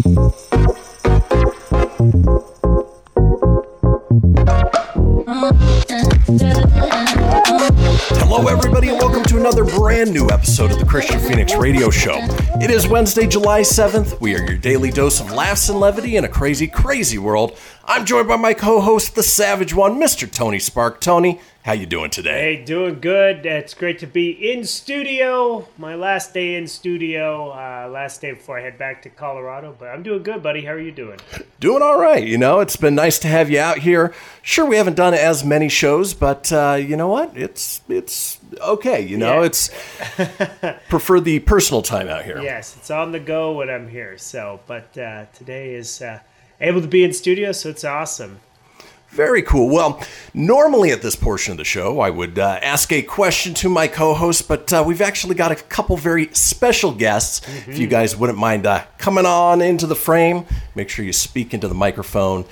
Hello, everybody, and welcome to another brand new episode of the Kristian Fenix Radio Show. It is Wednesday, July 7th. We are your daily dose of laughs and levity in a crazy, crazy world. I'm joined by my co-host, the Savage One, Mr. Tony Spark. Tony, how you doing today? Hey, doing good. It's great to be in studio. My last day in studio, uh, last day before I head back to Colorado. But I'm doing good, buddy. How are you doing? Doing all right. You know, it's been nice to have you out here. Sure, we haven't done as many shows, but uh, you know what? It's it's okay. You know, Yeah. it's prefer the personal time out here. Yes, it's on the go when I'm here. So, but uh, today is uh, able to be in studio, so it's awesome. Very cool. Well, normally at this portion of the show, I would uh, ask a question to my co host, but uh, we've actually got a couple very special guests. If you guys wouldn't mind uh, coming on into the frame, make sure you speak into the microphone.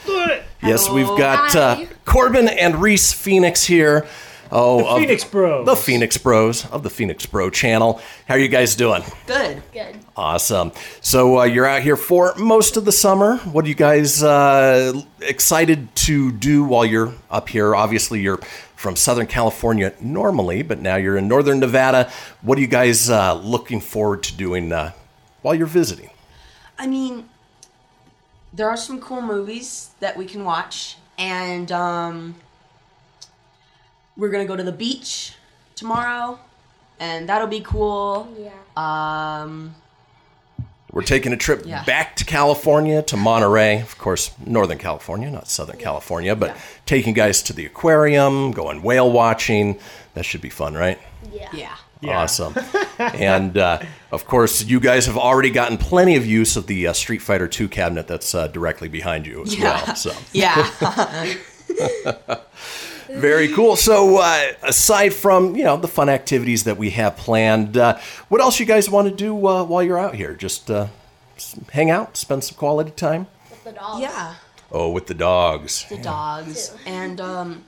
Yes, we've got uh, Corbin and Reese Fenix here. Oh, The of Fenix Bros. The Fenix Bros of the Fenix Bro channel. How are you guys doing? Good. Good. Awesome. So uh, you're out here for most of the summer. What are you guys uh, excited to do while you're up here? Obviously, you're from Southern California normally, but now you're in Northern Nevada. What are you guys uh, looking forward to doing uh, while you're visiting? I mean, there are some cool movies that we can watch, and um, we're gonna go to the beach tomorrow, and that'll be cool. Yeah. Um, We're taking a trip Yeah. back to California, to Monterey, of course, Northern California, not Southern California, but Yeah. taking guys to the aquarium, going whale watching. That should be fun, right? Yeah. yeah. Yeah. Awesome. and uh, of course, you guys have already gotten plenty of use of the uh, Street Fighter 2 cabinet that's uh, directly behind you as Yeah. well. So Yeah. very cool. So uh, aside from you know the fun activities that we have planned, uh, what else you guys want to do uh, while you're out here? Just uh, hang out, spend some quality time. With the dogs. yeah. Oh, with the dogs. The dogs and um,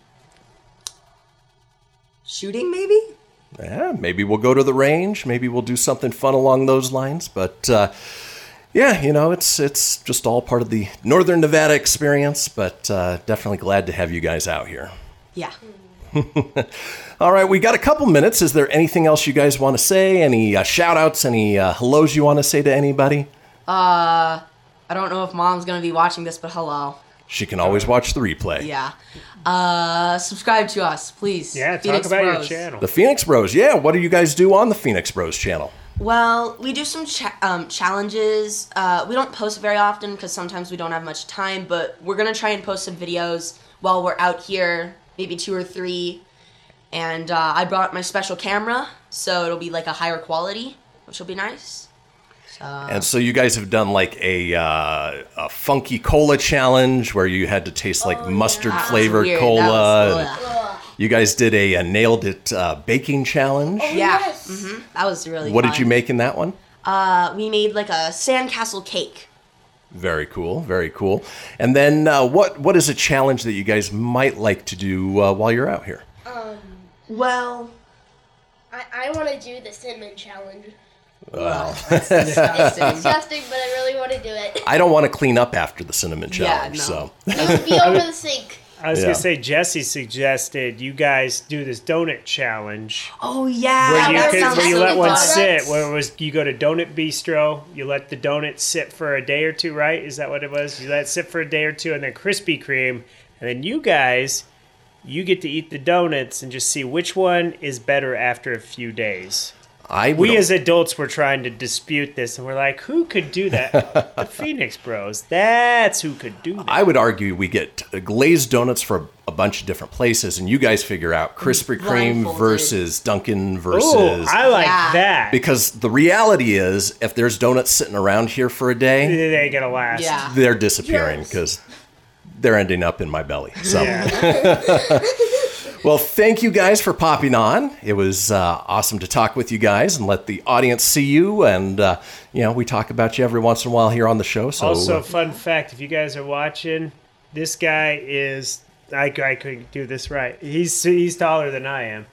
shooting maybe. Yeah, maybe we'll go to the range. Maybe we'll do something fun along those lines. But uh, yeah, you know, it's it's just all part of the Northern Nevada experience. But uh, definitely glad to have you guys out here. Yeah. All right, we got a couple minutes. Is there anything else you guys want to say? Any uh, shout outs? Any uh, hellos you want to say to anybody? Uh, I don't know if mom's gonna be watching this, but hello. She can always watch the replay. Yeah. Uh, subscribe to us, please. Yeah, talk Fenix about your channel. The Fenix Bros. Yeah, what do you guys do on the Fenix Bros channel? Well, we do some cha- um, challenges. Uh, we don't post very often because sometimes we don't have much time, but we're gonna try and post some videos while we're out here, maybe two or three. And uh, I brought my special camera, so it'll be like a higher quality, which will be nice. and so you guys have done like a uh, a funky cola challenge where you had to taste like mustard That was flavored weird. Cola. was- you guys did a, uh nailed it uh, baking challenge. Yeah, Yes. hmm that was really. What did you make in that one? Uh, we made like a sandcastle cake. Very cool, very cool. And then uh, what what is a challenge that you guys might like to do uh, while you're out here? Well, I, I want to do the cinnamon challenge. Well, It's disgusting, but I really want to do it. I don't want to clean up after the cinnamon challenge, Yeah, challenge, no. so It would be over the sink. I was Yeah. gonna say Jesse suggested you guys do this donut challenge Oh yeah, where you that could, where you let one fun. sit. Where it was you go to Donut Bistro, you let the donut sit for a day or two, right? Is that what it was? You let it sit for a day or two, and then Krispy Kreme, and then you guys, you get to eat the donuts and just see which one is better after a few days. I would, We as adults were trying to dispute this, and we're like, who could do that? the Phoenix Bros. That's who could do that. I would argue we get uh, glazed donuts for a bunch of different places, and you guys figure out Krispy mm, Kreme versus Dunkin' Oh, versus. I like Yeah. that. because the reality is, if there's donuts sitting around here for a day, they ain't gonna last. Yeah. they're disappearing Yes. because they're ending up in my belly. So, Yeah. well, thank you guys for popping on. It was uh, awesome to talk with you guys and let the audience see you. And uh, you know, we talk about you every once in a while here on the show. So, Also, fun fact: if you guys are watching, this guy is. I, I couldn't do this right. He's he's taller than I am.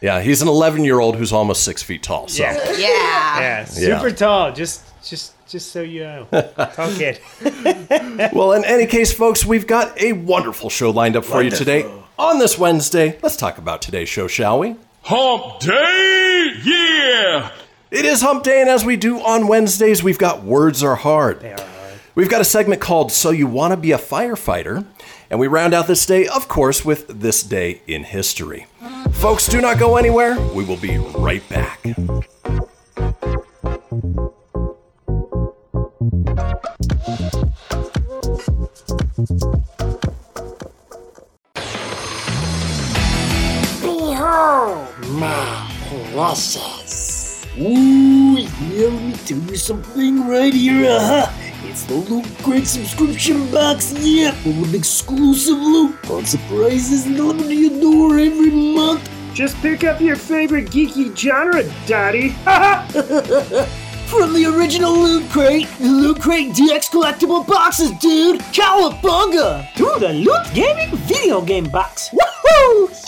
yeah, he's an 11 year old who's almost six feet tall. So. Yeah, Yeah. yeah, super tall. Just just just so you know, tall kid. Well, in any case, folks, we've got a wonderful show lined up for you today. On this Wednesday, let's talk about today's show, shall we? Hump Day! Yeah! It is Hump Day, and as we do on Wednesdays, we've got Words Are Hard. They are hard. We've got a segment called So You Want to Be a Firefighter, and we round out this day, of course, with This Day in History. Folks, do not go anywhere. We will be right back. Behold my precious. Ooh, yeah, let me tell you something right here. Uh-huh. It's the Loot Crate subscription box, yeah, full of exclusive loot, fun surprises delivered to your door every month. Just pick up your favorite geeky genre, Daddy. From the original Loot Crate, the Loot Crate DX collectible boxes, dude! Cowabunga! To the Loot Gaming video game box. Woohoo!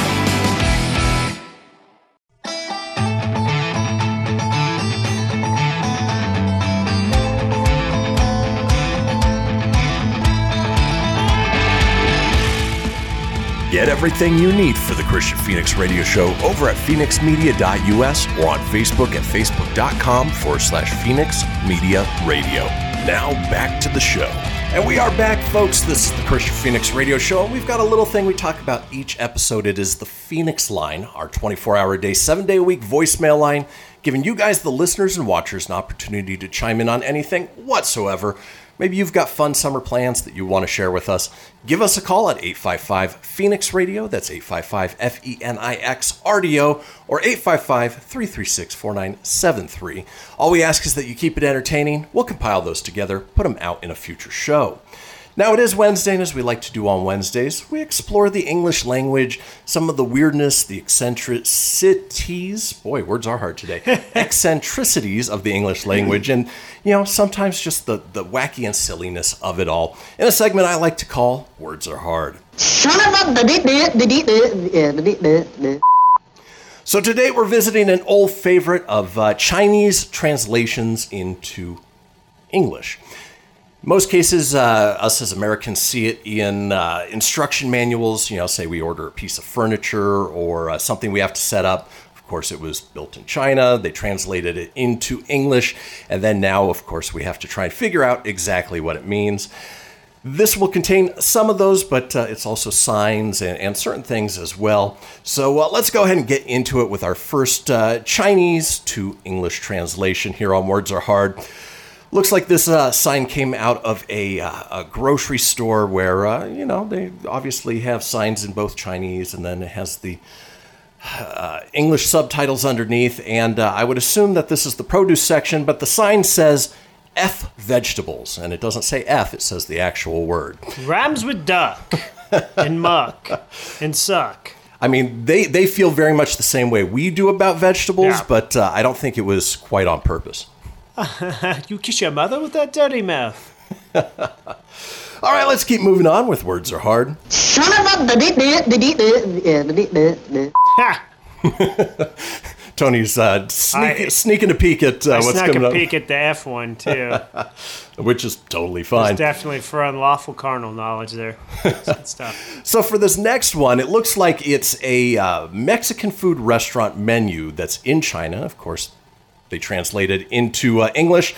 Get everything you need for the Kristian Fenix Radio Show over at fenixmedia.us or on Facebook at facebook.com forward slash Fenix Media Radio. Now back to the show. And we are back, folks. This is the Kristian Fenix Radio Show, and we've got a little thing we talk about each episode. It is the Fenix Line, our 24 hour a day, seven day a week voicemail line, giving you guys, the listeners and watchers, an opportunity to chime in on anything whatsoever. Maybe you've got fun summer plans that you want to share with us. Give us a call at 855 Fenix Radio. That's 855 F E N I X R D O or 855 336 4973. All we ask is that you keep it entertaining. We'll compile those together, put them out in a future show. Now, it is Wednesday, and as we like to do on Wednesdays, we explore the English language, some of the weirdness, the eccentricities, boy, words are hard today, eccentricities of the English language, and, you know, sometimes just the, the wacky and silliness of it all, in a segment I like to call Words Are Hard. Son of a... So today we're visiting an old favorite of uh, Chinese translations into English. Most cases, uh, us as Americans see it in uh, instruction manuals. You know, say we order a piece of furniture or uh, something we have to set up. Of course, it was built in China. They translated it into English. And then now, of course, we have to try and figure out exactly what it means. This will contain some of those, but uh, it's also signs and, and certain things as well. So uh, let's go ahead and get into it with our first uh, Chinese to English translation here on Words Are Hard. Looks like this uh, sign came out of a, uh, a grocery store where, uh, you know, they obviously have signs in both Chinese and then it has the uh, English subtitles underneath. And uh, I would assume that this is the produce section, but the sign says F vegetables. And it doesn't say F, it says the actual word. Rhymes with duck and muck and suck. I mean, they, they feel very much the same way we do about vegetables, Yeah. but uh, I don't think it was quite on purpose. you kiss your mother with that dirty mouth. All right, let's keep moving on with Words Are Hard. Ha! Tony's uh, sneak, I- sneaking a peek at uh, I what's snuck coming a up, peek at the F one too. which is totally fine. It's definitely for unlawful carnal knowledge there. It's good stuff. So for this next one, it looks like it's a uh, Mexican food restaurant menu that's in China. Of course, they translated into uh, English,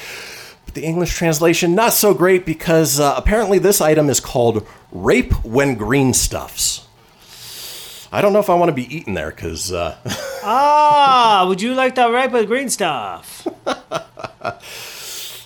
but the English translation not so great because uh, apparently this item is called "Rape When Green Stuffs." I don't know if I want to be eaten there because uh, Ah, would you like the rape with green stuff?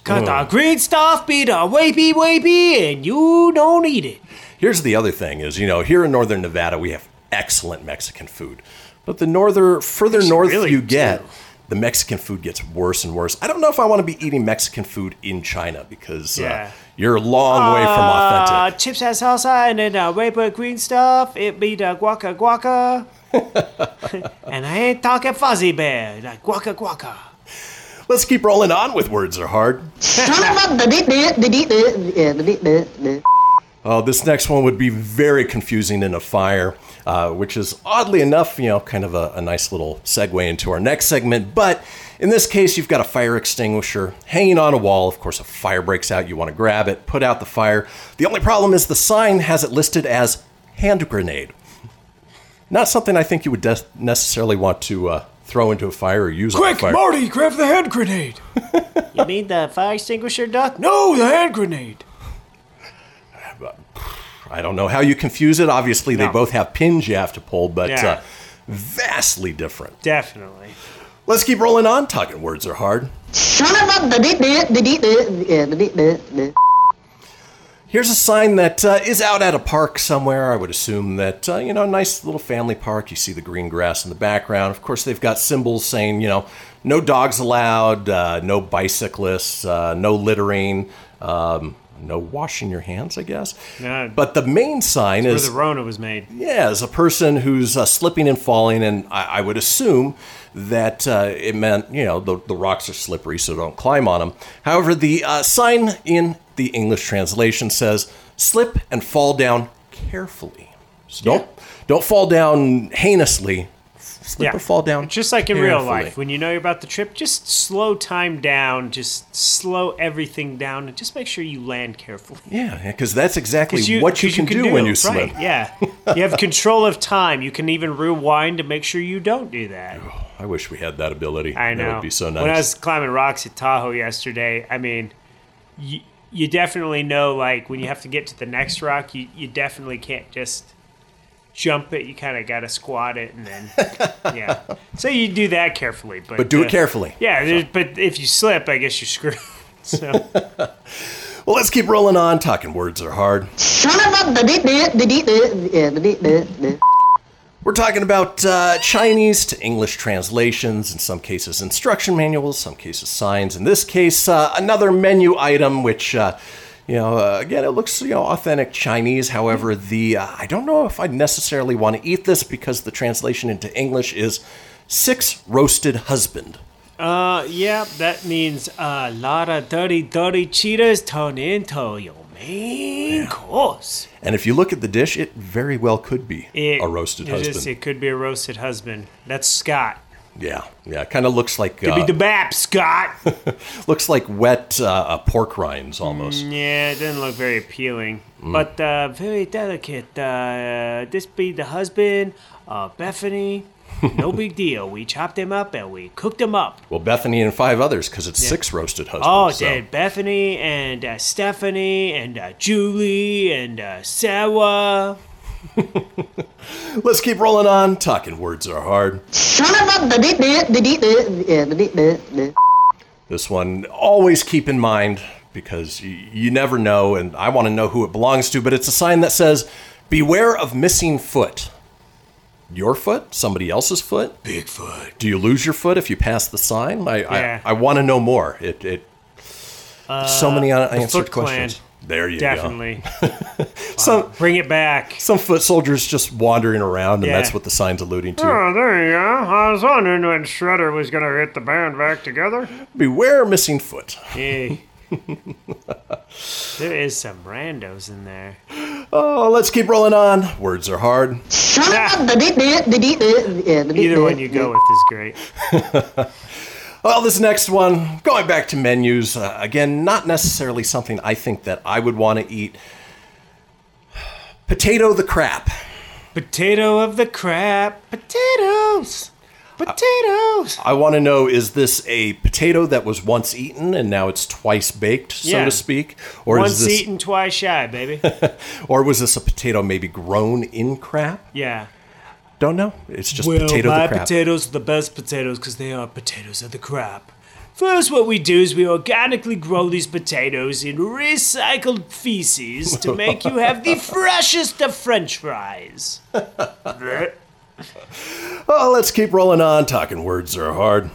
Cause the green stuff be the wapey wapey and you don't eat it. Here's the other thing: is you know here in northern Nevada we have excellent Mexican food, but the norther further north really you get, do. The Mexican food gets worse and worse. I don't know if I want to be eating Mexican food in China because uh, you're a long way from Uh, authentic. chips and salsa and then the rape with green stuff. It be the guaca guaca. and I ain't talking fuzzy bear, like guaca guaca. Let's keep rolling on with words are hard. Oh, this next one would be very confusing in a fire, uh, which is oddly enough, you know, kind of a, a nice little segue into our next segment. But in this case, you've got a fire extinguisher hanging on a wall. Of course, a fire breaks out, you want to grab it, put out the fire. The only problem is the sign has it listed as hand grenade. Not something I think you would des- necessarily want to uh, throw into a fire or use on a Quick. Marty, grab the hand grenade. You mean the fire extinguisher duck? No, the hand grenade. I don't know how you confuse it. Obviously, they both have pins you have to pull, but Yeah. uh, vastly different. Definitely. Let's keep rolling on. Talking words are hard. Here's a sign that uh, is out at a park somewhere. I would assume that, uh, you know, a nice little family park. You see the green grass in the background. Of course, they've got symbols saying, you know, no dogs allowed, uh, no bicyclists, uh, no littering, um, no washing your hands, I guess. Yeah. But the main sign Where is the Rona was made. yeah, as a person who's uh, slipping and falling, and I, I would assume that uh, it meant, you know, the, the rocks are slippery, so don't climb on them. However, the uh, sign in the English translation says, slip and fall down carefully. So don't, don't fall down heinously, slip or fall down. Just like in real life, when you know you're about to trip, just slow time down, just slow everything down, and just make sure you land carefully. Yeah, because that's exactly 'Cause what you can, do, when you slip. Right, yeah. you have control of time. You can even rewind to make sure you don't do that. Oh, I wish we had that ability. I know. That would be so nice. When I was climbing rocks at Tahoe yesterday, I mean, you, you definitely know, like, when you have to get to the next rock, you, you definitely can't just jump it. You kind of got to squat it and then, yeah. So you do that carefully. But, But do it uh, carefully. Yeah, there's- but if you slip, I guess you're screwed. So, Well, let's keep rolling on. Talking words are hard. We're talking about uh, Chinese to English translations, in some cases instruction manuals, some cases signs. In this case, uh, another menu item, which, uh, you know, uh, again, it looks you know authentic Chinese. However, the uh, I don't know if I necessarily want to eat this because the translation into English is six roasted husband. uh, yeah, that means a lot of dirty, dirty cheaters turn into your main course. And if you look at the dish, it very well could be It, a roasted it husband. Just, it could be a roasted husband. That's Scott. Yeah, yeah, kind of looks like Could uh, be the BAP, Scott. looks like wet uh, uh, pork rinds almost. yeah, it doesn't look very appealing, Mm. but uh, very delicate. Uh, this be the husband, uh, Bethany. No big deal. We chopped him up and we cooked him up. Well, Bethany and five others because it's Yeah. six roasted husbands. Oh, so. did Bethany and uh, Stephanie and uh, Julie and uh, Sarah. Let's keep rolling on. Talking words are hard. This one, always keep in mind because you, you never know, and I want to know who it belongs to, but it's a sign that says, Beware of missing foot. Your foot? Somebody else's foot? Bigfoot. Do you lose your foot if you pass the sign? I, Yeah. I, I want to know more. It, it so many unanswered questions. Clan. Questions. There you Definitely. go. Some Bring it back. some foot soldiers just wandering around, and Yeah. that's what the sign's alluding to. Oh, there you go. I was wondering when Shredder was going to get the band back together. Beware missing foot. Hey. there is some randos in there. Oh, let's keep rolling on. Words are hard. Either one you go with is great. Well, this next one, going back to menus, uh, again, not necessarily something I think that I would want to eat. Potato the crap. Potato of the crap. Potatoes. Potatoes. I want to know is this a potato that was once eaten and now it's twice baked, so Yeah. to speak? Or Once is this eaten, twice shy, baby. or was this a potato maybe grown in crap? Yeah. Don't know. It's just well, potato my the crap. potatoes are the best potatoes because they are potatoes of the crap. First, what we do is we organically grow these potatoes in recycled feces to make you have the freshest of French fries. oh, let's keep rolling on. Talking words are hard.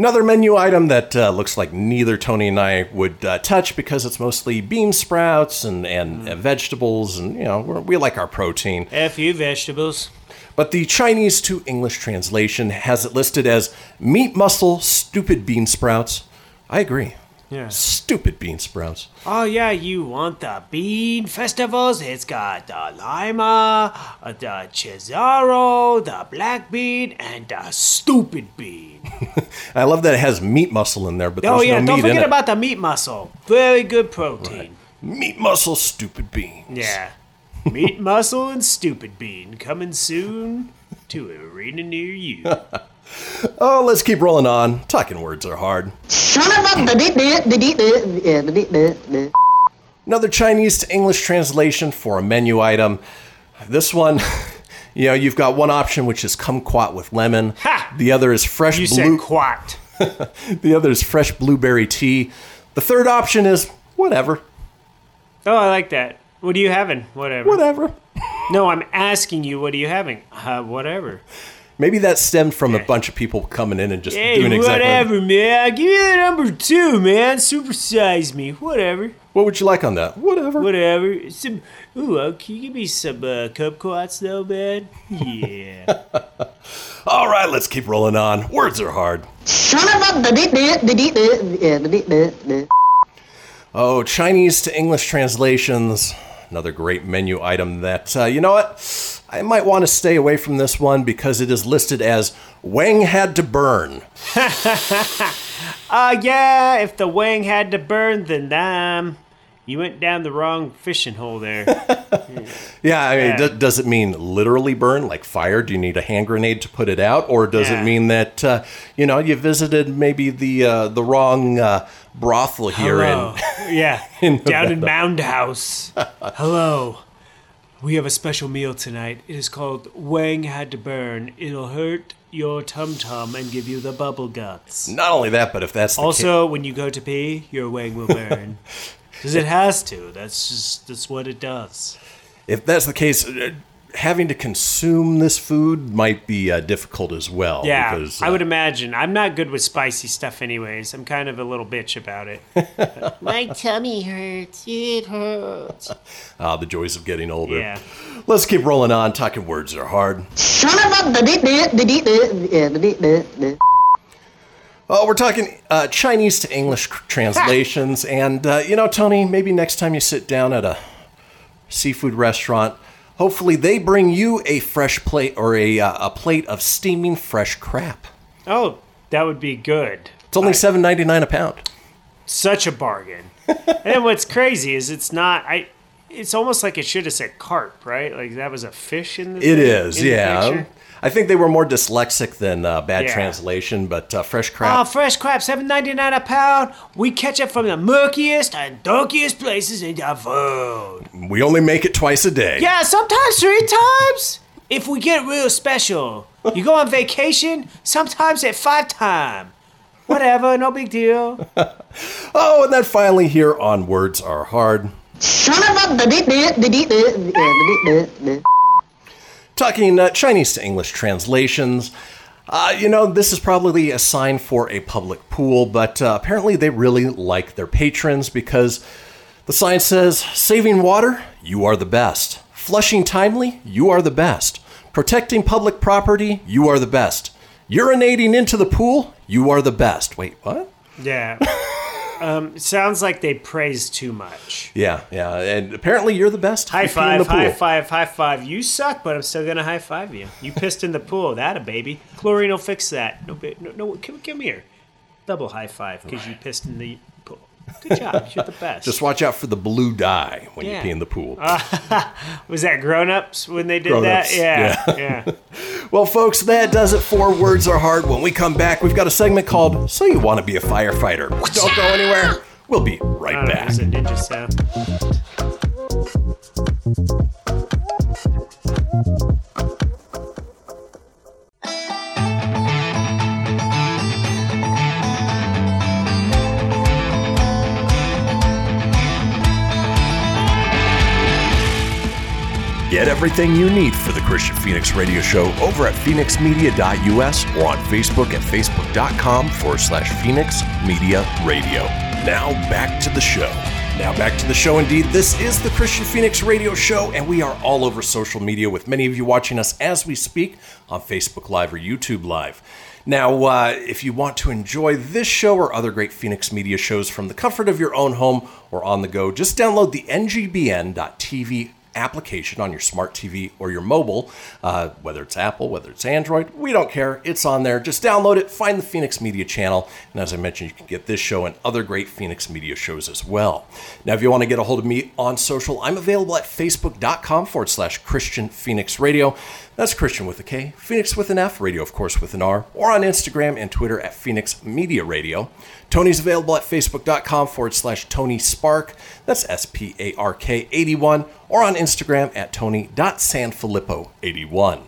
Another menu item that uh, looks like neither Tony and I would uh, touch because it's mostly bean sprouts and, and uh, vegetables, and you know we're, we like our protein. A few vegetables. But the Chinese to English translation has it listed as meat muscle, stupid bean sprouts. I agree. Yeah. Stupid bean sprouts. Oh yeah, you want the bean festivals? It's got the lima, uh, the cesaro, the black bean, and the stupid bean. I love that it has meat muscle in there, but oh there's yeah, no don't meat in forget about the meat muscle. Very good protein. meat muscle, stupid beans. Yeah. Meat muscle and stupid bean coming soon to an arena near you. Oh, let's keep rolling on. Talking words are hard. Another Chinese to English translation for a menu item. This one, you know, you've got one option which is kumquat with lemon. Ha! The other is fresh You said blue. quat. the other is fresh blueberry tea. The third option is whatever. Oh, I like that. What are you having? Whatever. Whatever. No, I'm asking you, what are you having? Uh, whatever. Maybe that stemmed from a bunch of people coming in and just Hey, doing exactly. whatever, man. Give me the number two, man. Supersize me. Whatever. What would you like on that? Whatever. Whatever. Some. Ooh, uh, can you give me some uh, kumquats, though, man? Yeah. All right, let's keep rolling on. Words are hard. Oh, Chinese to English translations. Another great menu item that, uh, you know what? I might want to stay away from this one because it is listed as Wang had to burn. Uh, yeah, if the Wang had to burn, then um, you went down the wrong fishing hole there. Yeah, I mean, Yeah. d- does it mean literally burn, like fire? Do you need a hand grenade to put it out, or does Yeah. it mean that uh, you know you visited maybe the uh, the wrong uh, brothel here Hello. in yeah, in down in Mound House. Hello. We have a special meal tonight. It is called Wang Had to Burn. It'll hurt your tum tum and give you the bubble guts. Not only that, but if that's the Also, when you go to pee, your wang will burn. Because it has to. That's just that's what it does. if that's the case, uh, having to consume this food might be uh, difficult as well. Yeah, because, I uh, would imagine. I'm not good with spicy stuff, anyways. I'm kind of a little bitch about it. My tummy hurts. It hurts. Ah, the joys of getting older. Yeah. Let's keep rolling on. Talking words are hard. Oh, we're talking uh, Chinese to English translations, and uh, you know, Tony, maybe next time you sit down at a seafood restaurant, hopefully they bring you a fresh plate or a uh, a plate of steaming fresh crap. Oh, that would be good. It's only seven ninety nine a pound. Such a bargain. and what's crazy is it's not. I. It's almost like it should have said carp, right? Like that was a fish in the. It thing- is, in yeah. Picture. I think they were more dyslexic than uh, bad Yeah. translation, but uh, fresh Oh, crap. fresh crab, seven ninety nine a pound. We catch it from the murkiest and darkiest places in the world. we only make it twice a day. Yeah, sometimes three times. If we get real special, you go on vacation. Sometimes at five time. Whatever, no big deal. Oh, and then finally here on Words Are Hard. Talking uh, Chinese to English translations. Uh, you know, this is probably a sign for a public pool, but uh, apparently they really like their patrons because the sign says, saving water, you are the best. Flushing timely, you are the best. Protecting public property, you are the best. Urinating into the pool, you are the best. Wait, what? Yeah. um, it sounds like they praise too much. Yeah, yeah, and apparently you're the best. High five, high five, high five. You suck, but I'm still gonna high five you. You pissed in the pool. That a baby. Chlorine will fix that. No, no, no come, come here. Double high five because you pissed in the. Good job. You're the best. Just watch out for the blue dye when you pee in the pool. Was that grown ups when they did Grown-ups, that? Yeah, yeah. yeah. Well, folks, that does it for Words Are Hard. When we come back, we've got a segment called So You Want to Be a Firefighter. Don't go anywhere. We'll be right don't back. A ninja sound. Get everything you need for the Kristian Fenix Radio Show over at fenixmedia.us or on Facebook at facebook.com forward slash Fenix Media Radio. Now back to the show. Now back to the show indeed. This is the Kristian Fenix Radio Show, and we are all over social media with many of you watching us as we speak on Facebook Live or YouTube Live. Now, uh, if you want to enjoy this show or other great Fenix Media shows from the comfort of your own home or on the go, just download the ngbn.tv application on your smart TV or your mobile, uh, whether it's Apple, whether it's Android, we don't care. It's on there. Just download it, find the Fenix Media channel, and as I mentioned, you can get this show and other great Fenix Media shows as well. Now, if you want to get a hold of me on social, I'm available at facebook.com forward slash Kristian Fenix Radio. That's Kristian with a K, Fenix with an F, radio, of course, with an R, or on Instagram and Twitter at Fenix Media Radio. Tony's available at facebook.com forward slash Tony Spark. That's S P A R K 81, or on Instagram at Tony.Sanfilippo81.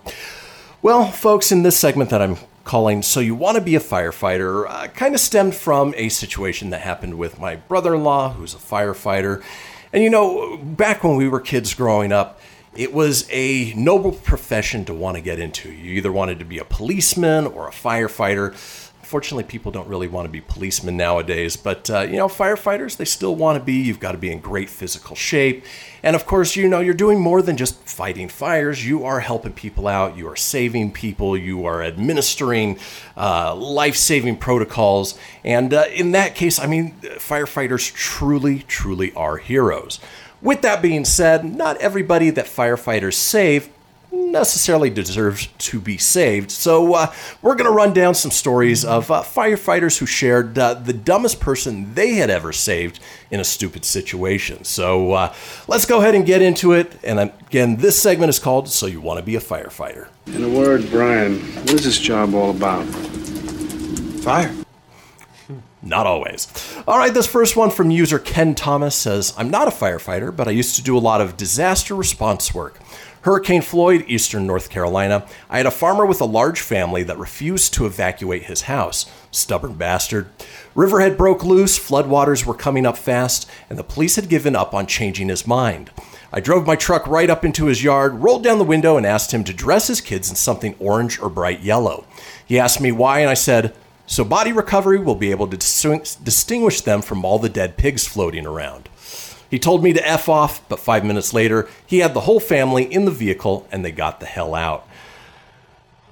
Well, folks, in this segment that I'm calling So You Want to Be a Firefighter, uh, kind of stemmed from a situation that happened with my brother in law, who's a firefighter. And you know, back when we were kids growing up, it was a noble profession to want to get into. You either wanted to be a policeman or a firefighter. Fortunately, people don't really want to be policemen nowadays, but uh, you know, firefighters, they still want to be. You've got to be in great physical shape. And of course, you know, you're doing more than just fighting fires. You are helping people out, you are saving people, you are administering uh, life saving protocols. And uh, in that case, I mean, firefighters truly, truly are heroes. With that being said, not everybody that firefighters save necessarily deserves to be saved. So, uh, we're going to run down some stories of uh, firefighters who shared uh, the dumbest person they had ever saved in a stupid situation. So, uh, let's go ahead and get into it. And again, this segment is called So You Want to Be a Firefighter. In a word, Brian, what is this job all about? Fire. Not always. All right, this first one from user Ken Thomas says I'm not a firefighter, but I used to do a lot of disaster response work. Hurricane Floyd, eastern North Carolina. I had a farmer with a large family that refused to evacuate his house. Stubborn bastard. Riverhead broke loose, floodwaters were coming up fast, and the police had given up on changing his mind. I drove my truck right up into his yard, rolled down the window, and asked him to dress his kids in something orange or bright yellow. He asked me why, and I said, so body recovery will be able to distinguish them from all the dead pigs floating around. He told me to F off, but five minutes later, he had the whole family in the vehicle and they got the hell out.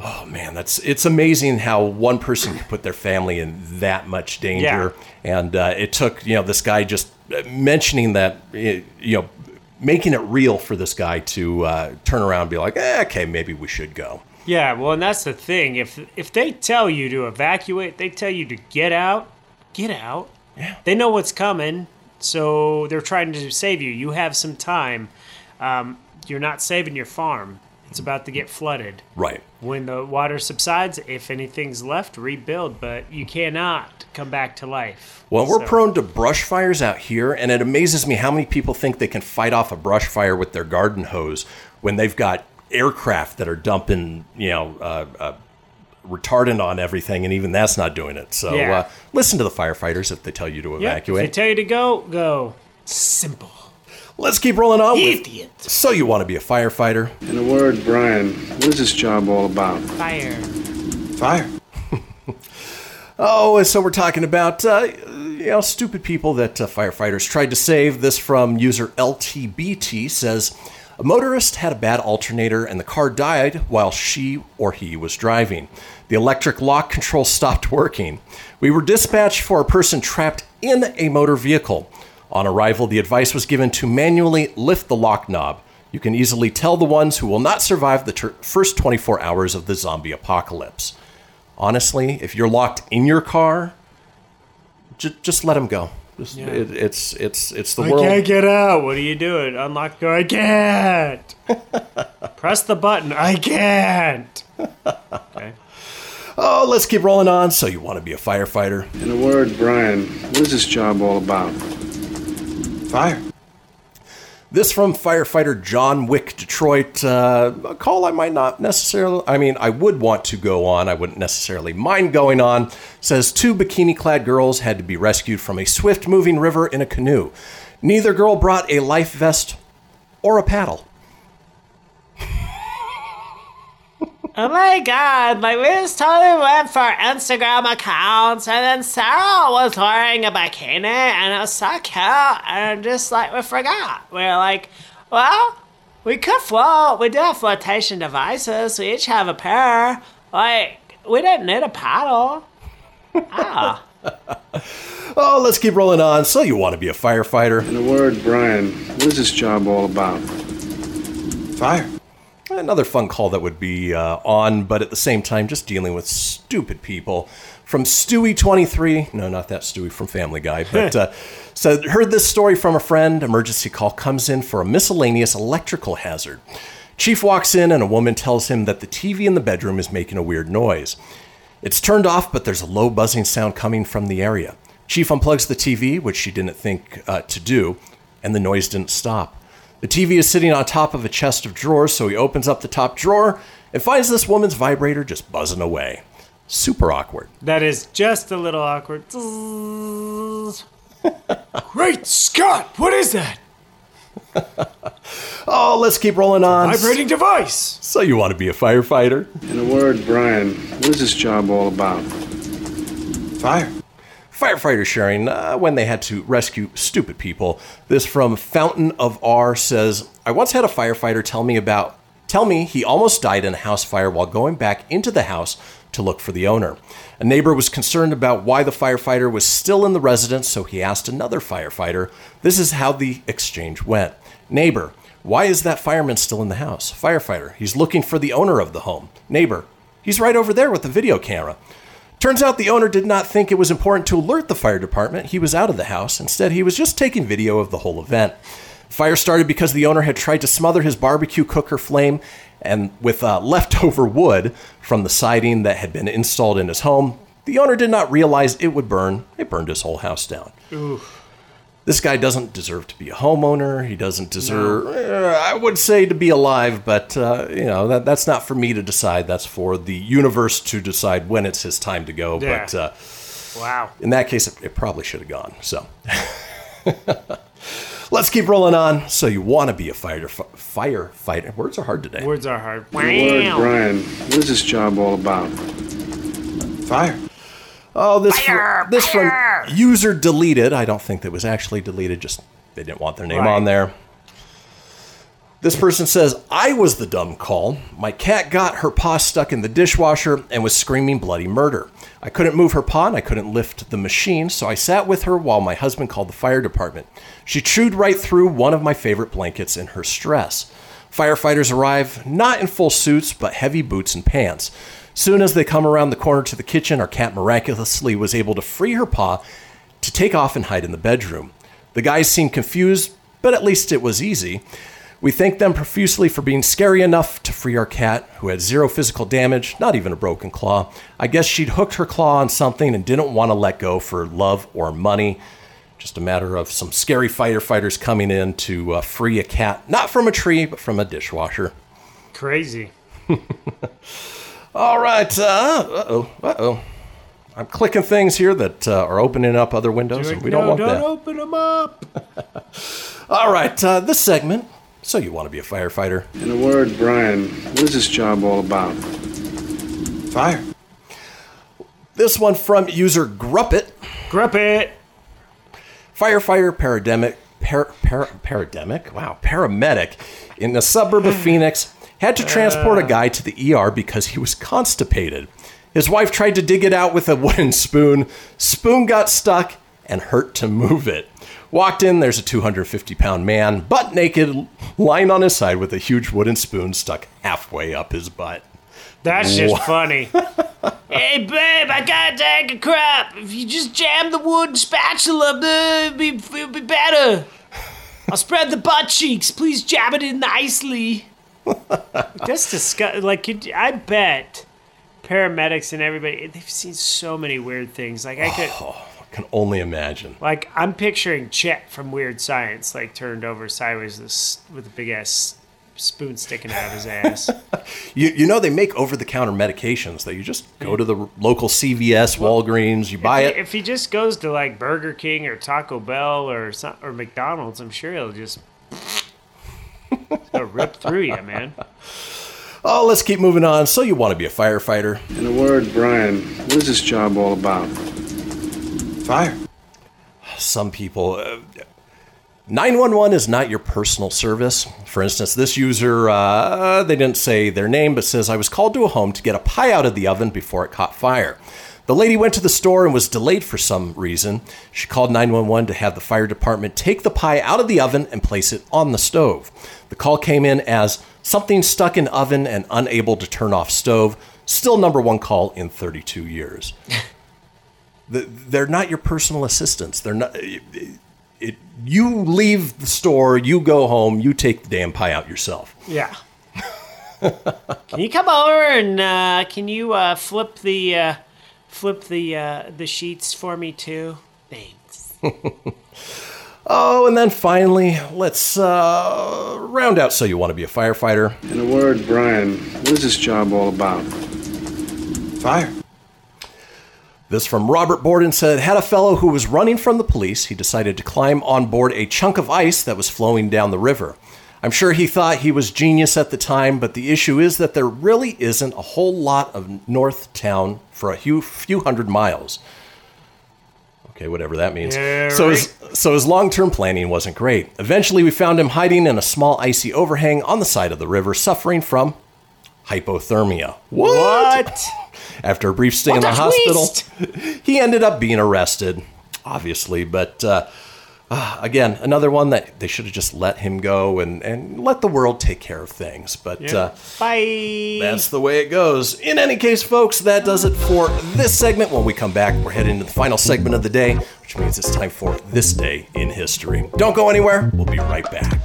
Oh man, that's it's amazing how one person can put their family in that much danger. And uh, it took you know this guy just uh, mentioning that you know making it real for this guy to uh, turn around and be like, eh, okay, maybe we should go. Yeah, well, and that's the thing. If if they tell you to evacuate, they tell you to get out, get out. Yeah. They know what's coming, so they're trying to save you. You have some time. Um, you're not saving your farm. It's about to get flooded. Right. When the water subsides, if anything's left, rebuild. But you cannot come back to life. Well, we're prone to brush fires out here, and it amazes me how many people think they can fight off a brush fire with their garden hose when they've got aircraft that are dumping, you know, uh, uh, retardant on everything, and even that's not doing it. So Yeah. uh, listen to the firefighters if they tell you to Yeah, if they tell you to go, go. Simple. Let's keep rolling on with. So you want to be a firefighter? In a word, Brian, what is this job all about? Fire. Fire. Oh, so we're talking about uh, you know stupid people that uh, firefighters tried to save. This from user LTBT says a motorist had a bad alternator and the car died while she or he was driving. The electric lock control stopped working. We were dispatched for a person trapped in a motor vehicle. On arrival, the advice was given to manually lift the lock knob. You can easily tell the ones who will not survive the ter- first 24 hours of the zombie apocalypse honestly, if you're locked in your car, j- just let them go. Just, Yeah. it, it's it's it's the I world. can't get out. What are you doing? Unlock the door. I can't. Press the button. I can't. Okay. Oh, let's keep rolling on. So you want to be a firefighter? In a word, Brian, what is this job all about? Fire. This from firefighter John Wick, Detroit. Uh, a call I might not necessarily, I mean, I would want to go on. I wouldn't necessarily mind going on. Says two bikini clad girls had to be rescued from a swift moving river in a canoe. Neither girl brought a life vest or a paddle. Oh my god, like we just totally went for Instagram accounts and then Sarah was wearing a bikini and it was so cute and just like we forgot. We were like, well, we could float. We do have flotation devices. We each have a pair. Like, we didn't need a paddle. Ah. Oh, let's keep rolling on. So you want to be a firefighter? In a word, Brian, what is this job all about? Fire. Another fun call that would be uh, on, but at the same time, just dealing with stupid people. From Stewie23, no, not that Stewie from Family Guy, but uh, so heard this story from a friend. Emergency call comes in for a miscellaneous electrical hazard. Chief walks in, and a woman tells him that the TV in the bedroom is making a weird noise. It's turned off, but there's a low buzzing sound coming from the area. Chief unplugs the TV, which she didn't think uh, to do, and the noise didn't stop. The TV is sitting on top of a chest of drawers, so he opens up the top drawer and finds this woman's vibrator just buzzing away. Super awkward. That is just a little awkward. Great Scott! What is that? Oh, let's keep rolling on. Vibrating device! So you want to be a firefighter? In a word, Brian, what is this job all about? Fire. Firefighters sharing uh, when they had to rescue stupid people. This from Fountain of R says, I once had a firefighter tell me about tell me he almost died in a house fire while going back into the house to look for the owner. A neighbor was concerned about why the firefighter was still in the residence, so he asked another firefighter. This is how the exchange went. Neighbor, why is that fireman still in the house? Firefighter, he's looking for the owner of the home. Neighbor, he's right over there with the video camera. Turns out the owner did not think it was important to alert the fire department. He was out of the house. Instead, he was just taking video of the whole event. Fire started because the owner had tried to smother his barbecue cooker flame and with uh, leftover wood from the siding that had been installed in his home. The owner did not realize it would burn. It burned his whole house down. This guy doesn't deserve to be a homeowner. He doesn't deserve, uh, I would say, to be alive, but, uh, you know, that, that's not for me to decide. That's for the universe to decide when it's his time to go. Yeah. But uh, Wow. in that case, it, it probably should have gone. So let's keep rolling on. So you want to be a fighter, firefighter. Words are hard today. Words are hard. In a word, Brian, what is this job all about? Fire. Oh, this fr- this from user deleted. I don't think that was actually deleted. Just they didn't want their name Right. on there. This person says, I was the dumb call. My cat got her paw stuck in the dishwasher and was screaming bloody murder. I couldn't move her paw and I couldn't lift the machine, so I sat with her while my husband called the fire department. She chewed right through one of my favorite blankets in her stress. Firefighters arrive, not in full suits, but heavy boots and pants. Soon as they come around the corner to the kitchen, our cat miraculously was able to free her paw to take off and hide in the bedroom. The guys seemed confused, but at least it was easy. We thank them profusely for being scary enough to free our cat, who had zero physical damage, not even a broken claw. I guess she'd hooked her claw on something and didn't want to let go for love or money. Just a matter of some scary firefighters coming in to uh, free a cat, not from a tree, but from a dishwasher. Crazy. All right. Uh oh. Uh oh. I'm clicking things here that uh, are opening up other windows, and we don't no, want don't that. open them up. All right. Uh, this segment. So you want to be a firefighter? In a word, Brian, what is this job all about? Fire. This one from user Gruppet. Gruppet. Firefighter parademic, par, par, parademic? Wow, paramedic in the suburb of Phoenix had to transport a guy to the ER because he was constipated. His wife tried to dig it out with a wooden spoon. Spoon got stuck and hurt to move it. Walked in, there's a 250 pound man, butt naked, lying on his side with a huge wooden spoon stuck halfway up his butt. That's just Wha- funny. Hey, babe, I gotta take a crap. If you just jam the wooden spatula, it'll be, it'll be better. I'll spread the butt cheeks. Please jab it in nicely. That's disgusting. Like, could, I bet paramedics and everybody, they've seen so many weird things. Like, I could. Oh, I can only imagine. Like I'm picturing Chet from Weird Science, like turned over sideways with a s- with a big ass spoon sticking out of his ass. You, you know, they make over the counter medications that you just go to the local CVS, Walgreens, you buy if, it. If he just goes to like Burger King or Taco Bell or some, or McDonald's, I'm sure he'll just he'll rip through you, man. Oh, let's keep moving on. So, you want to be a firefighter? In a word, Brian, what is this job all about? Fire. Some people. Uh, 911 is not your personal service. For instance, this user, uh, they didn't say their name, but says, I was called to a home to get a pie out of the oven before it caught fire. The lady went to the store and was delayed for some reason. She called 911 to have the fire department take the pie out of the oven and place it on the stove. The call came in as something stuck in oven and unable to turn off stove. Still number one call in 32 years. The- they're not your personal assistants. They're not. It, it, you leave the store, you go home, you take the damn pie out yourself. Yeah. can you come over and uh, can you uh, flip the uh, flip the uh, the sheets for me too? Thanks. Oh, and then finally, let's uh, round out. So you want to be a firefighter? In a word, Brian, what is this job all about? Fire. This from Robert Borden said, had a fellow who was running from the police. He decided to climb on board a chunk of ice that was flowing down the river. I'm sure he thought he was genius at the time, but the issue is that there really isn't a whole lot of North Town for a few, few hundred miles. Okay, whatever that means. Yeah, so his so his long-term planning wasn't great. Eventually, we found him hiding in a small icy overhang on the side of the river, suffering from hypothermia. What? After a brief stay What in the hospital, he ended up being arrested, obviously. But uh, uh, again, another one that they should have just let him go and, and let the world take care of things. But Yeah. uh, Bye. that's the way it goes. In any case, folks, that does it for this segment. When we come back, we're heading into the final segment of the day, which means it's time for This Day in History. Don't go anywhere. We'll be right back.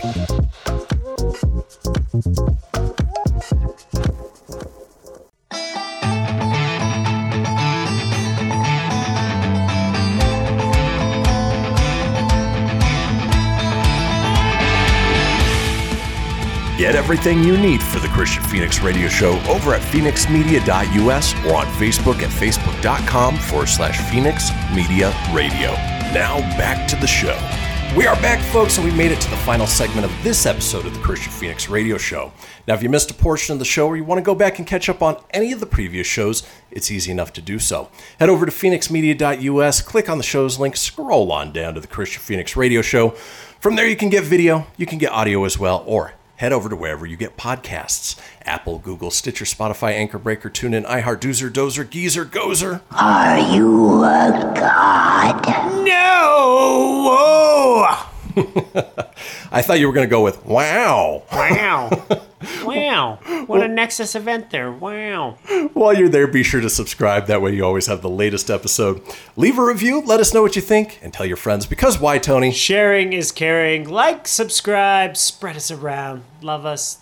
Get everything you need for the Kristian Fenix Radio Show over at fenixmedia.us or on Facebook at facebook.com forward slash Fenix Media Radio. Now back to the show. We are back, folks, and we made it to the final segment of this episode of the Kristian Fenix Radio Show. Now, if you missed a portion of the show or you want to go back and catch up on any of the previous shows, it's easy enough to do so. Head over to fenixmedia.us, click on the show's link, scroll on down to the Kristian Fenix Radio Show. From there, you can get video, you can get audio as well, or head over to wherever you get podcasts Apple, Google, Stitcher, Spotify, Anchor Breaker, TuneIn, iHeart, Doozer, Dozer, Geezer, Gozer. Are you a god? No! I thought you were going to go with wow. Wow. wow. What a Nexus event there. Wow. While you're there, be sure to subscribe. That way, you always have the latest episode. Leave a review, let us know what you think, and tell your friends. Because why, Tony? Sharing is caring. Like, subscribe, spread us around. Love us,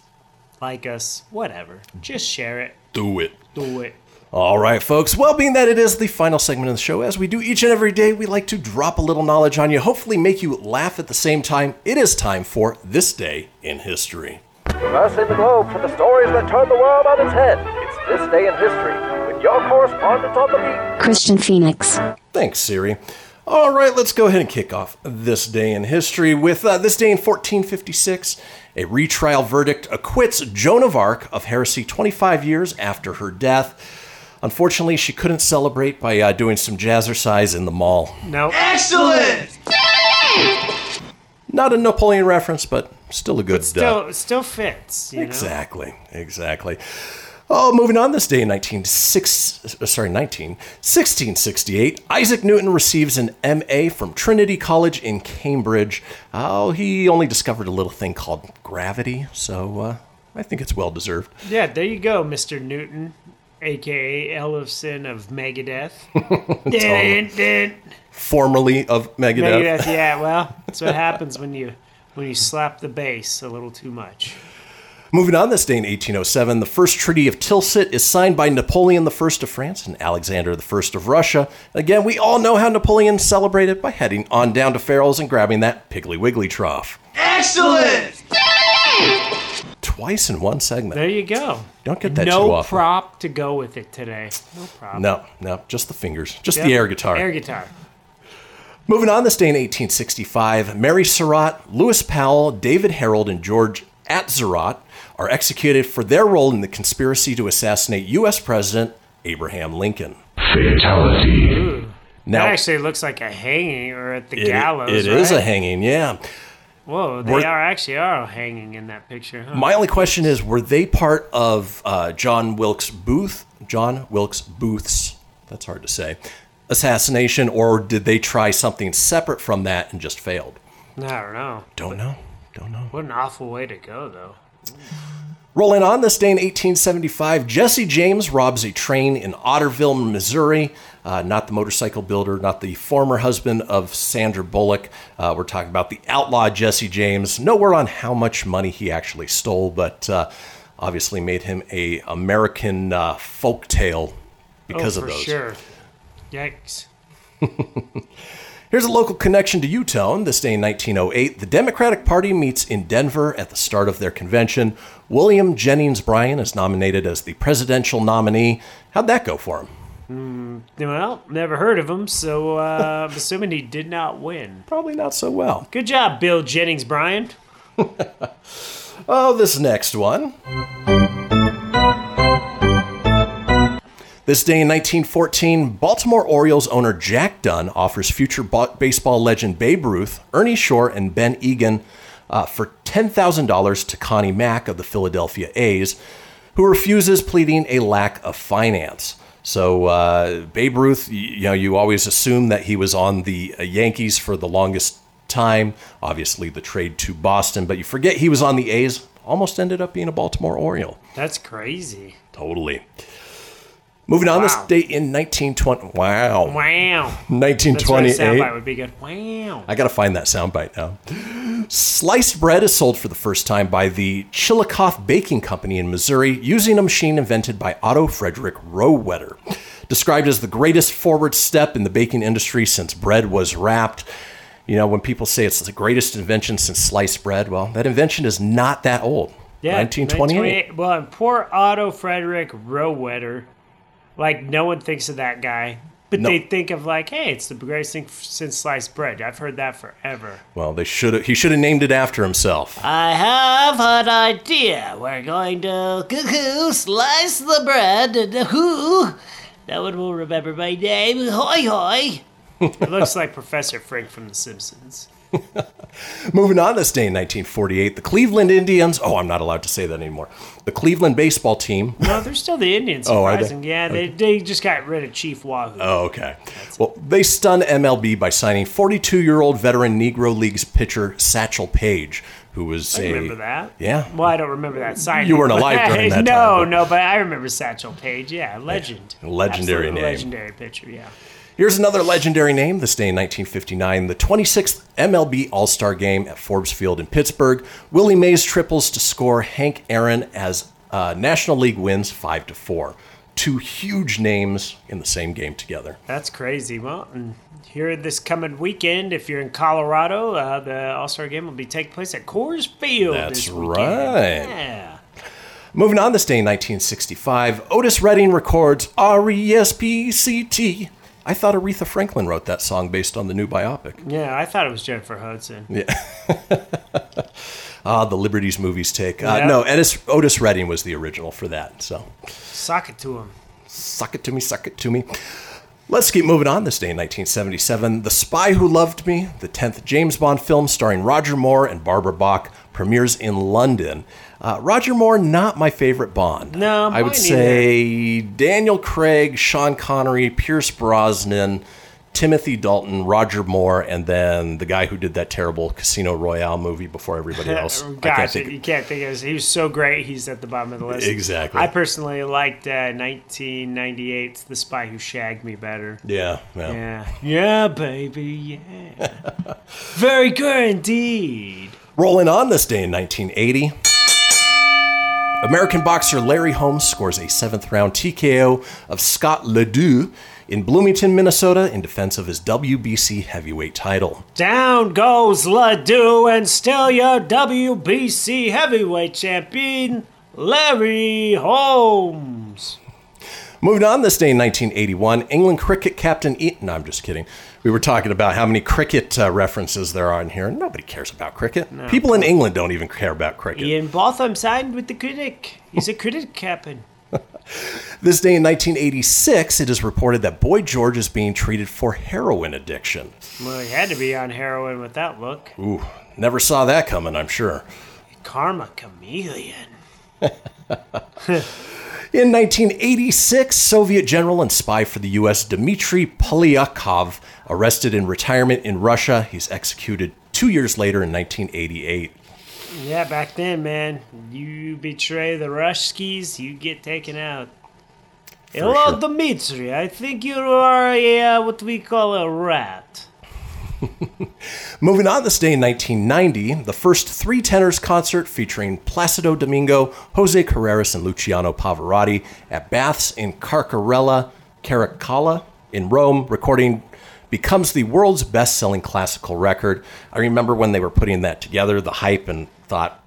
like us, whatever. Just share it. Do it. Do it. All right, folks. Well, being that it is the final segment of the show, as we do each and every day, we like to drop a little knowledge on you, hopefully make you laugh at the same time. It is time for This Day in History. Traversing the globe for the stories that turn the world on its head. It's this day in history with your correspondent on the beat. Kristian Fenix. Thanks, Siri. All right, let's go ahead and kick off this day in history with uh, this day in 1456. A retrial verdict acquits Joan of Arc of heresy 25 years after her death. Unfortunately, she couldn't celebrate by uh, doing some jazzercise in the mall. No. Excellent! Not a Napoleon reference, but still a good uh, Still, still fits. You know? Exactly, exactly. Oh, moving on this day in 1906, uh, sorry, 19, 1668, Isaac Newton receives an MA from Trinity College in Cambridge. Oh, he only discovered a little thing called gravity, so uh, I think it's well deserved. Yeah, there you go, Mr. Newton, aka Ellefson of Megadeth. dun, dun. Formerly of Megadeth. Megadeth. Yeah, well, that's what happens when you when you slap the bass a little too much. Moving on this day in 1807, the first Treaty of Tilsit is signed by Napoleon I of France and Alexander I of Russia. Again, we all know how Napoleon celebrated by heading on down to Farrell's and grabbing that Piggly Wiggly trough. Excellent! Twice in one segment. There you go. Don't get that no too often. prop to go with it today. No prop. No, no, just the fingers, just Yep. the air guitar. Air guitar. Moving on this day in 1865, Mary Surratt, Lewis Powell, David Herold, and George Atzerodt are executed for their role in the conspiracy to assassinate U.S. President Abraham Lincoln. Fatality. Now, that actually looks like a hanging or at the it- gallows. it is right? a hanging, yeah. Whoa, they Were- are actually are hanging in that picture. Huh? My only question is, were they part of uh, John Wilkes Booth, John Wilkes Booth's, that's hard to say, assassination, or did they try something separate from that and just failed? I don't know. Don't know. Don't know. What an awful way to go, though. Rolling on this day in 1875, Jesse James robs a train in Otterville, Missouri. Uh, not the motorcycle builder, not the former husband of Sandra Bullock. Uh, we're talking about the outlaw Jesse James. No word on how much money he actually stole, but uh, obviously made him a American uh, folk tale because oh, of for those. sure. Yikes. Here's a local connection to Utone. This day in 1908, the Democratic Party meets in Denver at the start of their convention. William Jennings Bryan is nominated as the presidential nominee. How'd that go for him? Hmm, well, never heard of him, so uh, I'm assuming he did not win. Probably not so well. Good job, Bill Jennings Bryan. Oh, this next one. This day in 1914, Baltimore Orioles owner Jack Dunn offers future baseball legend Babe Ruth, Ernie Shore, and Ben Egan uh, for $10,000 to Connie Mack of the Philadelphia A's, who refuses, pleading a lack of finance. So uh, Babe Ruth, you know, you always assume that he was on the uh, Yankees for the longest time. Obviously, the trade to Boston, but you forget he was on the A's. Almost ended up being a Baltimore Oriole. That's crazy. Totally. Moving on this Wow. date in 1920. Wow. Wow. That's what 1928. soundbite would be good. Wow. I got to find that soundbite now. Sliced bread is sold for the first time by the Chillicothe Baking Company in Missouri using a machine invented by Otto Frederick Rohwedder. Described as the greatest forward step in the baking industry since bread was wrapped. You know, when people say it's the greatest invention since sliced bread, well, that invention is not that old. Yeah, 1928. 1928. Well, poor Otto Frederick Rohwedder. Like, no one thinks of that guy. But No. they think of, like, hey, it's the greatest thing since sliced bread. I've heard that forever. Well, they should have. He should have named it after himself. I have an idea. We're going to cuckoo slice the bread and who? No one will remember my name. Hoi hoi. It looks like Professor Frink from The Simpsons. Moving on this day in 1948, the Cleveland Indians. Oh, I'm not allowed to say that anymore. The Cleveland baseball team. No, they're still the Indians. Oh, are they? Yeah, they, they just got rid of Chief Wahoo. Oh, okay. Well, they stunned MLB by signing 42 year old veteran Negro Leagues pitcher Satchel Paige, who was I a. remember that. Yeah. Well, I don't remember that signing. You weren't alive during that no, time, no, but I remember Satchel Paige. Yeah, legend. legendary Absolute name. Legendary pitcher. Yeah. Here's another legendary name. This day in 1959, the 26th MLB All Star Game at Forbes Field in Pittsburgh. Willie Mays triples to score Hank Aaron as uh, National League wins five to four. Two huge names in the same game together. That's crazy. Well, and here this coming weekend, if you're in Colorado, uh, the All Star Game will be taking place at Coors Field. That's right. Yeah. Moving on this day in 1965, Otis Redding records R E S P C T. I thought Aretha Franklin wrote that song based on the new biopic. Yeah, I thought it was Jennifer Hudson. Yeah. Ah, the Liberties movies take. Uh, Yeah. No, Otis, Otis Redding was the original for that. So Sock it to him. Suck it to me, suck it to me. Let's keep moving on. This day in 1977, The Spy Who Loved Me, the 10th James Bond film starring Roger Moore and Barbara Bach, premieres in London. Uh, Roger Moore, not my favorite Bond. No, I would say Daniel Craig, Sean Connery, Pierce Brosnan, Timothy Dalton, Roger Moore, and then the guy who did that terrible Casino Royale movie before everybody else. I can't think- you can't think of his. He was so great. He's at the bottom of the list. Exactly. I personally liked uh, 1998's The Spy Who Shagged Me better. yeah, yeah. Yeah. Yeah, baby. Yeah. Very good indeed. Rolling on this day in 1980. American boxer Larry Holmes scores a seventh round TKO of Scott Ledoux in Bloomington, Minnesota, in defense of his WBC heavyweight title. Down goes Ledoux and still your WBC heavyweight champion, Larry Holmes. Moving on this day in 1981, England cricket captain Eaton. No, I'm just kidding. We were talking about how many cricket uh, references there are in here. Nobody cares about cricket. People in England don't even care about cricket. Ian Botham signed with the critic. He's a critic captain. This day in 1986, it is reported that Boy George is being treated for heroin addiction. Well, he had to be on heroin with that look. Ooh, never saw that coming, I'm sure. Karma chameleon. In 1986, Soviet general and spy for the U.S. Dmitry Polyakov arrested in retirement in Russia. He's executed two years later in 1988. Yeah, back then, man, you betray the Ruskies, you get taken out. Hello, sure. Dmitri. I think you are a, uh, what we call a rat. Moving on this day in 1990, the first three tenors concert featuring Placido Domingo, Jose Carreras, and Luciano Pavarotti at Baths in Carcarella, Caracalla in Rome, recording becomes the world's best-selling classical record. I remember when they were putting that together, the hype, and thought,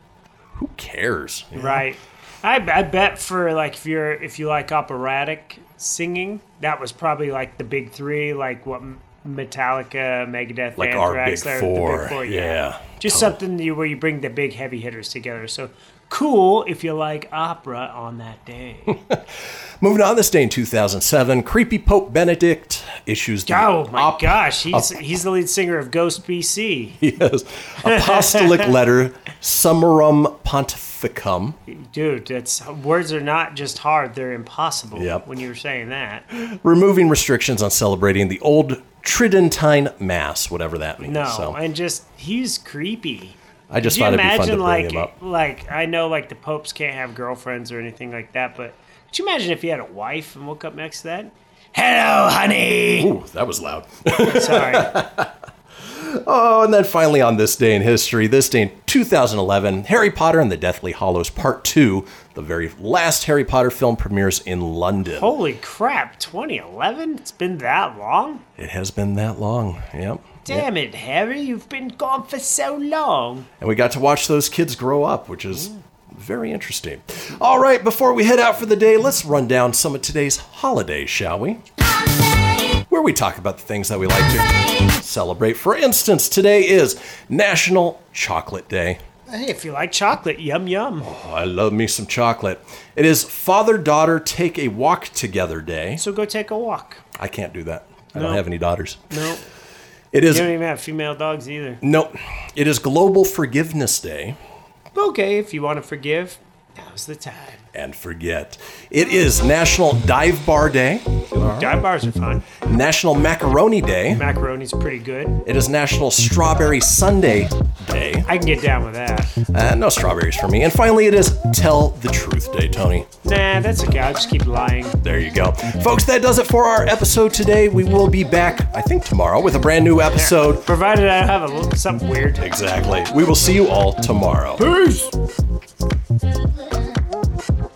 who cares? Right. I, I bet for like if you're if you like operatic singing, that was probably like the big three, like what Metallica, Megadeth, Like our Anthrax, big they're four, big yeah, Just oh. something you, where you bring the big heavy hitters together. So cool if you like opera on that day. Moving on this day in 2007, creepy Pope Benedict issues the oh my op- gosh, he's ap- he's the lead singer of Ghost BC. yes, apostolic letter Summorum Pontificum. Dude, that's words are not just hard; they're impossible. Yep. When you were saying that. removing restrictions on celebrating the old Tridentine Mass, whatever that means. No, So and just he's creepy. I just Could you thought it'd be fun imagine to bring like him up. like I know like the popes can't have girlfriends or anything like that, but could you imagine if he had a wife and woke up next to that? Hello, honey. Ooh, that was loud. Sorry. Oh, and then finally on this day in history, this day in 2011, Harry Potter and the Deathly Hallows Part 2, the very last Harry Potter film premieres in London. Holy crap! 2011. It's been that long. It has been that long. Yep. Damn it, Harry! You've been gone for so long. And we got to watch those kids grow up, which is very interesting. All right, before we head out for the day, let's run down some of today's holidays, shall we? We talk about the things that we like to celebrate. For instance, today is National Chocolate Day. Hey, if you like chocolate, yum yum. Oh, I love me some chocolate. It is Father Daughter Take a Walk Together Day. So go take a walk. I can't do that. I No. don't have any daughters. No, It you don't even have female dogs either. Nope. It is Global Forgiveness Day. Okay, if you want to forgive, now's the time. And forget. It is National Dive Bar Day. Dive bars are fun. National Macaroni Day. Macaroni's pretty good. It is National Strawberry Sundae Day. I can get down with that. Uh, no strawberries for me. And finally, it is Tell the Truth Day, Tony. Nah, that's okay. I'll just keep lying. There you go. Folks, that does it for our episode today. We will be back, I think, tomorrow with a brand new episode. Provided I have a little, something weird. Exactly. We will see you all tomorrow. Peace. Thank you.